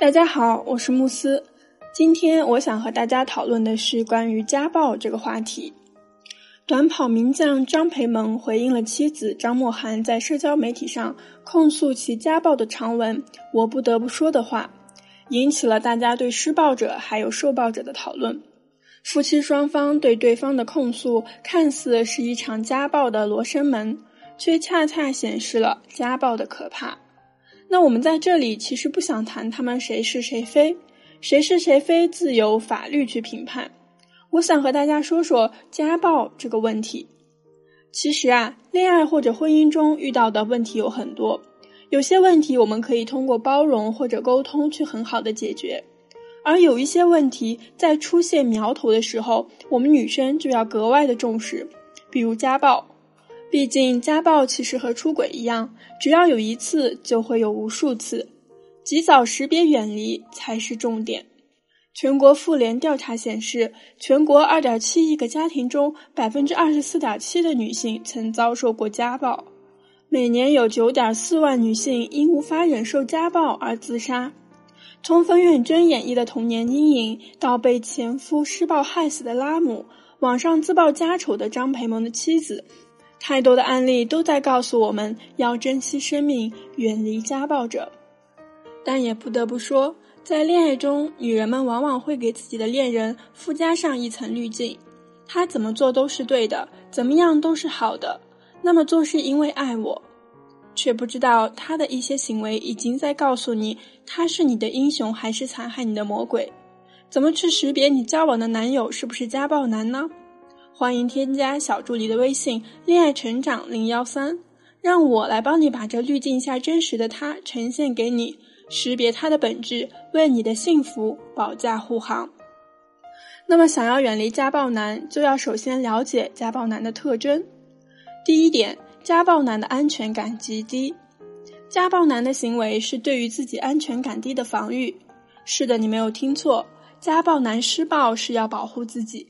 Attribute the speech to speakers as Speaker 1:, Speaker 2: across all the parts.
Speaker 1: 大家好，我是慕斯。今天我想和大家讨论的是关于家暴这个话题。短跑名将张培萌回应了妻子张默涵在社交媒体上控诉其家暴的长文“我不得不说的话”，引起了大家对施暴者还有受暴者的讨论。夫妻双方对对方的控诉看似是一场家暴的罗生门，却恰恰显示了家暴的可怕。那我们在这里其实不想谈他们谁是谁非，谁是谁非自由法律去评判。我想和大家说说家暴这个问题。其实啊，恋爱或者婚姻中遇到的问题有很多，有些问题我们可以通过包容或者沟通去很好的解决，而有一些问题在出现苗头的时候，我们女生就要格外的重视，比如家暴。毕竟家暴其实和出轨一样，只要有一次就会有无数次，及早识别远离才是重点。全国妇联调查显示，全国二点七亿个家庭中，百分之二十四点七的女性曾遭受过家暴，每年有九点四万女性因无法忍受家暴而自杀。从冯远征演绎的童年阴影，到被前夫施暴害死的拉姆，网上自曝家丑的张培萌的妻子。太多的案例都在告诉我们要珍惜生命，远离家暴者。但也不得不说，在恋爱中，女人们往往会给自己的恋人附加上一层滤镜：他怎么做都是对的，怎么样都是好的。那么做是因为爱我，却不知道他的一些行为已经在告诉你，他是你的英雄还是残害你的魔鬼。怎么去识别你交往的男友是不是家暴男呢？欢迎添加小助理的微信“恋爱成长零幺三”，让我来帮你把这滤镜下真实的他呈现给你，识别他的本质，为你的幸福保驾护航。那么，想要远离家暴男，就要首先了解家暴男的特征。第一点，家暴男的安全感极低。家暴男的行为是对于自己安全感低的防御。是的，你没有听错，家暴男施暴是要保护自己。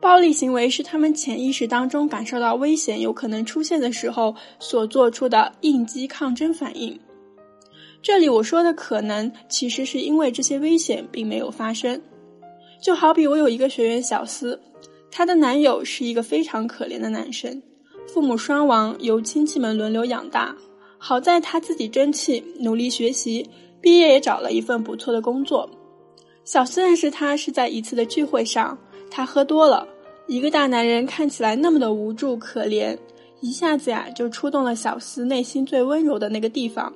Speaker 1: 暴力行为是他们潜意识当中感受到危险有可能出现的时候所做出的应激抗争反应。这里我说的可能，其实是因为这些危险并没有发生。就好比我有一个学员小思，她的男友是一个非常可怜的男生，父母双亡，由亲戚们轮流养大。好在他自己争气，努力学习，毕业也找了一份不错的工作。小思认识他是在一次的聚会上。他喝多了，一个大男人看起来那么的无助可怜，一下子呀就触动了小思内心最温柔的那个地方。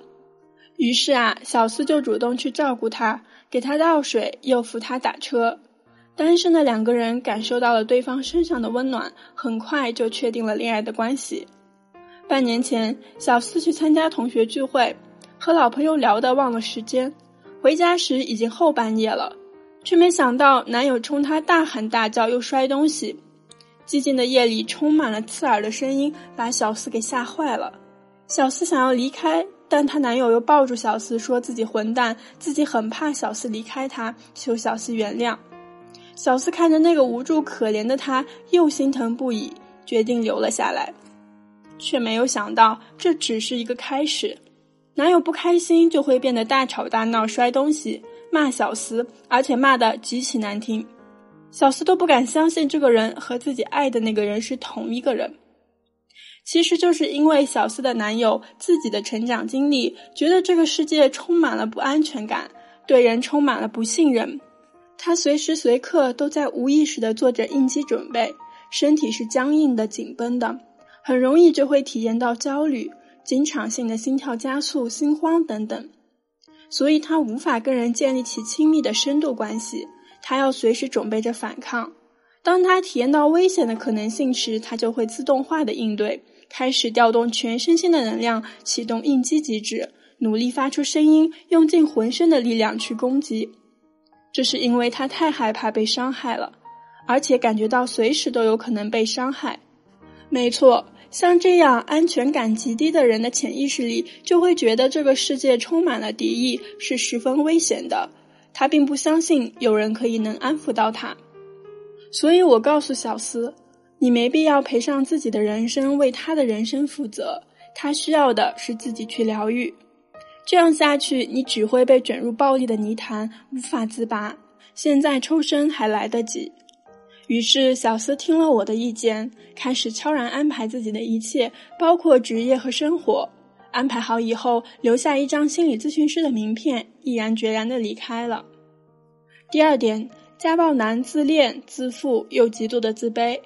Speaker 1: 于是啊，小思就主动去照顾他，给他倒水，又扶他打车。单身的两个人感受到了对方身上的温暖，很快就确定了恋爱的关系。半年前，小思去参加同学聚会，和老朋友聊得忘了时间，回家时已经后半夜了。却没想到，男友冲她大喊大叫，又摔东西。寂静的夜里，充满了刺耳的声音，把小四给吓坏了。小四想要离开，但她男友又抱住小四，说自己混蛋，自己很怕小四离开他，求小四原谅。小四看着那个无助可怜的他，又心疼不已，决定留了下来。却没有想到，这只是一个开始。男友不开心，就会变得大吵大闹，摔东西。骂小司，而且骂得极其难听，小司都不敢相信这个人和自己爱的那个人是同一个人。其实就是因为小司的男友自己的成长经历，觉得这个世界充满了不安全感，对人充满了不信任，他随时随刻都在无意识的做着应激准备，身体是僵硬的、紧绷的，很容易就会体验到焦虑，经常性的心跳加速、心慌等等。所以他无法跟人建立起亲密的深度关系，他要随时准备着反抗。当他体验到危险的可能性时，他就会自动化的应对，开始调动全身心的能量，启动应激机制，努力发出声音，用尽浑身的力量去攻击。这是因为他太害怕被伤害了，而且感觉到随时都有可能被伤害。没错。像这样安全感极低的人的潜意识里，就会觉得这个世界充满了敌意，是十分危险的。他并不相信有人可以能安抚到他。所以我告诉小思，你没必要赔上自己的人生为他的人生负责。他需要的是自己去疗愈。这样下去，你只会被卷入暴力的泥潭，无法自拔。现在抽身还来得及。于是，小司听了我的意见，开始悄然安排自己的一切，包括职业和生活。安排好以后，留下一张心理咨询师的名片，毅然决然地离开了。第二点，家暴男自恋、自负又极度的自卑。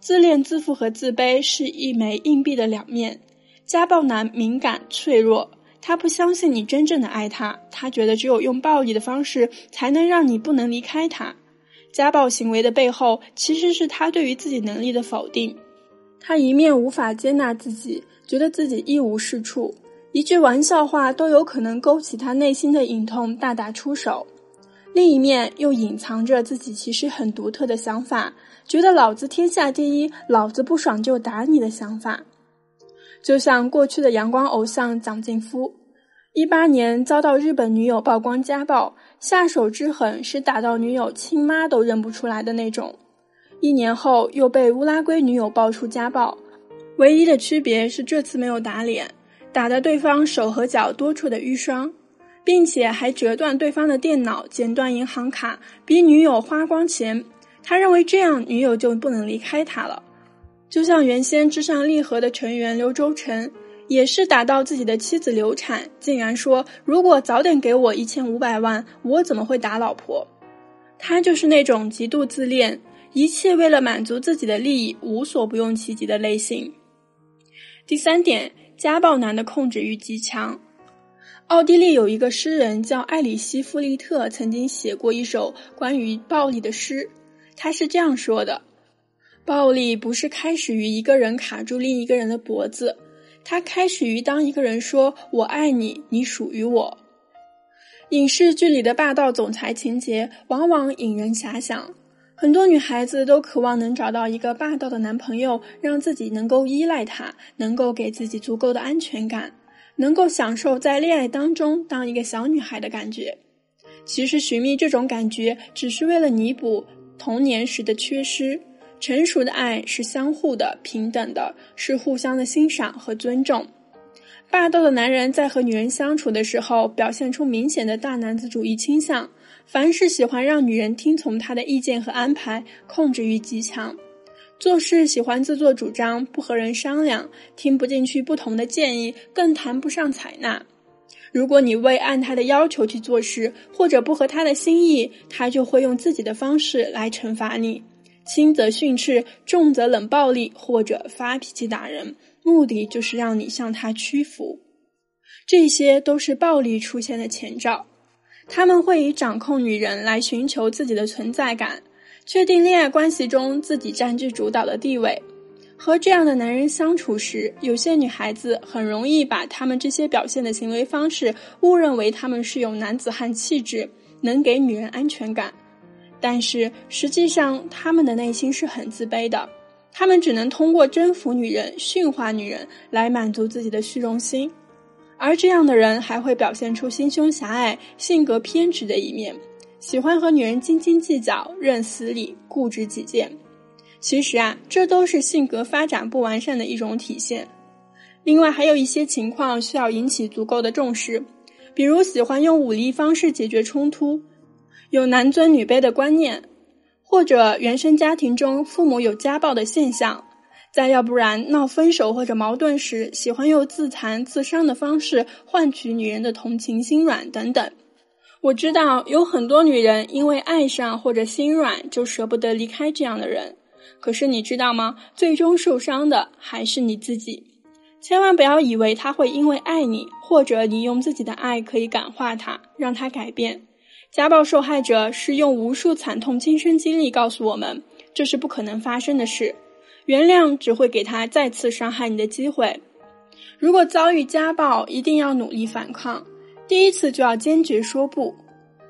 Speaker 1: 自恋、自负和自卑是一枚硬币的两面。家暴男敏感、脆弱。他不相信你真正的爱他，他觉得只有用暴力的方式才能让你不能离开他。家暴行为的背后其实是他对于自己能力的否定。他一面无法接纳自己，觉得自己一无是处，一句玩笑话都有可能勾起他内心的隐痛，大打出手；另一面又隐藏着自己其实很独特的想法，觉得老子天下第一，老子不爽就打你的想法。就像过去的阳光偶像蒋劲夫，一八年遭到日本女友曝光家暴，下手之狠是打到女友亲妈都认不出来的那种。一年后又被乌拉圭女友爆出家暴，唯一的区别是这次没有打脸，打的对方手和脚多处的淤伤，并且还折断对方的电脑，剪断银行卡，逼女友花光钱。他认为这样女友就不能离开他了。就像原先至上励合的成员刘洲成，也是打到自己的妻子流产，竟然说如果早点给我一千五百万，我怎么会打老婆？他就是那种极度自恋，一切为了满足自己的利益，无所不用其极的类型。第三点，家暴男的控制欲极强。奥地利有一个诗人叫艾里希·弗利特，曾经写过一首关于暴力的诗，他是这样说的。暴力不是开始于一个人卡住另一个人的脖子，它开始于当一个人说“我爱你，你属于我”。影视剧里的霸道总裁情节往往引人遐想，很多女孩子都渴望能找到一个霸道的男朋友，让自己能够依赖他，能够给自己足够的安全感，能够享受在恋爱当中当一个小女孩的感觉。其实，寻觅这种感觉，只是为了弥补童年时的缺失。成熟的爱是相互的、平等的，是互相的欣赏和尊重。霸道的男人在和女人相处的时候，表现出明显的大男子主义倾向，凡事喜欢让女人听从他的意见和安排，控制欲极强。做事喜欢自作主张，不和人商量，听不进去不同的建议，更谈不上采纳。如果你未按他的要求去做事，或者不合他的心意，他就会用自己的方式来惩罚你。轻则训斥，重则冷暴力或者发脾气打人，目的就是让你向他屈服。这些都是暴力出现的前兆。他们会以掌控女人来寻求自己的存在感，确定恋爱关系中自己占据主导的地位。和这样的男人相处时，有些女孩子很容易把他们这些表现的行为方式误认为他们是有男子汉气质，能给女人安全感。但是实际上，他们的内心是很自卑的，他们只能通过征服女人、驯化女人来满足自己的虚荣心，而这样的人还会表现出心胸狭隘、性格偏执的一面，喜欢和女人斤斤计较、认死理、固执己见。其实啊，这都是性格发展不完善的一种体现。另外，还有一些情况需要引起足够的重视，比如喜欢用武力方式解决冲突。有男尊女卑的观念，或者原生家庭中父母有家暴的现象，再要不然闹分手或者矛盾时，喜欢用自残自伤的方式换取女人的同情心软等等。我知道有很多女人因为爱上或者心软就舍不得离开这样的人，可是你知道吗？最终受伤的还是你自己。千万不要以为他会因为爱你，或者你用自己的爱可以感化他，让他改变。家暴受害者是用无数惨痛亲身经历告诉我们，这是不可能发生的事。原谅只会给他再次伤害你的机会。如果遭遇家暴，一定要努力反抗。第一次就要坚决说不。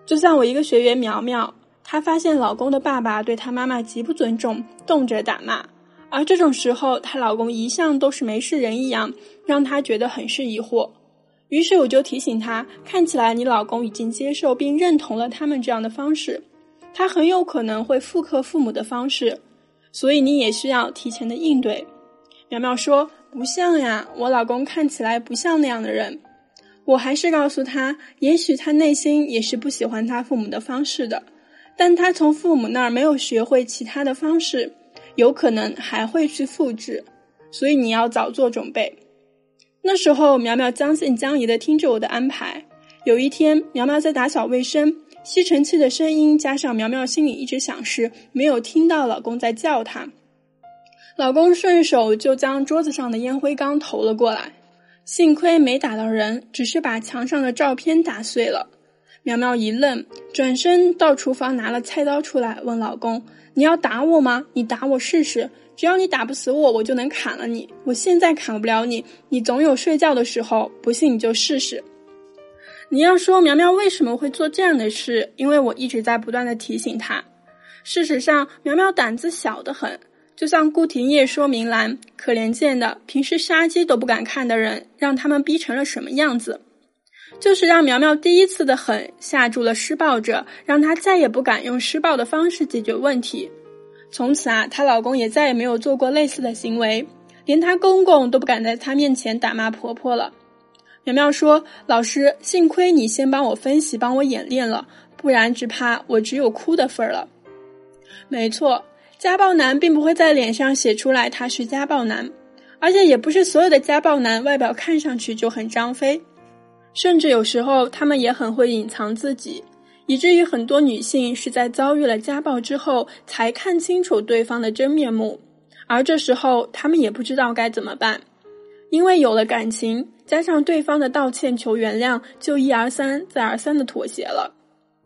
Speaker 1: 就像我一个学员苗苗，她发现老公的爸爸对她妈妈极不尊重，动辄打骂，而这种时候她老公一向都是没事人一样，让她觉得很是疑惑。于是我就提醒他，看起来你老公已经接受并认同了他们这样的方式，他很有可能会复刻父母的方式，所以你也需要提前的应对。苗苗说：“不像呀，我老公看起来不像那样的人。”我还是告诉他，也许他内心也是不喜欢他父母的方式的，但他从父母那儿没有学会其他的方式，有可能还会去复制，所以你要早做准备。那时候，苗苗将信将疑的听着我的安排。有一天，苗苗在打扫卫生，吸尘器的声音加上苗苗心里一直想是没有听到老公在叫她，老公顺手就将桌子上的烟灰缸投了过来。幸亏没打到人，只是把墙上的照片打碎了。苗苗一愣，转身到厨房拿了菜刀出来，问老公：“你要打我吗？你打我试试，只要你打不死我，我就能砍了你。我现在砍不了你，你总有睡觉的时候，不信你就试试。”你要说苗苗为什么会做这样的事？因为我一直在不断的提醒她。事实上，苗苗胆子小得很。就像顾廷烨说明兰，可怜见的，平时杀鸡都不敢看的人，让他们逼成了什么样子？就是让苗苗第一次的狠吓住了施暴者，让她再也不敢用施暴的方式解决问题。从此啊，她老公也再也没有做过类似的行为，连她公公都不敢在她面前打骂婆婆了。苗苗说：“老师，幸亏你先帮我分析，帮我演练了，不然只怕我只有哭的份儿了。”没错。家暴男并不会在脸上写出来他是家暴男，而且也不是所有的家暴男外表看上去就很张飞，甚至有时候他们也很会隐藏自己，以至于很多女性是在遭遇了家暴之后才看清楚对方的真面目，而这时候她们也不知道该怎么办，因为有了感情，加上对方的道歉求原谅，就一而三再而三的妥协了。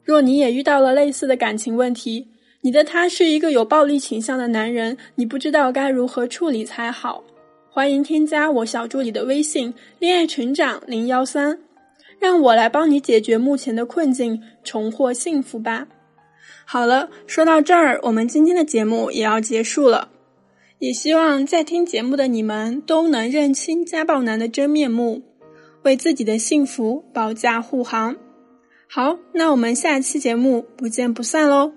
Speaker 1: 若你也遇到了类似的感情问题，你的他是一个有暴力倾向的男人，你不知道该如何处理才好。欢迎添加我小助理的微信“恋爱成长零幺三”，让我来帮你解决目前的困境，重获幸福吧。好了，说到这儿，我们今天的节目也要结束了。也希望在听节目的你们都能认清家暴男的真面目，为自己的幸福保驾护航。好，那我们下期节目不见不散喽。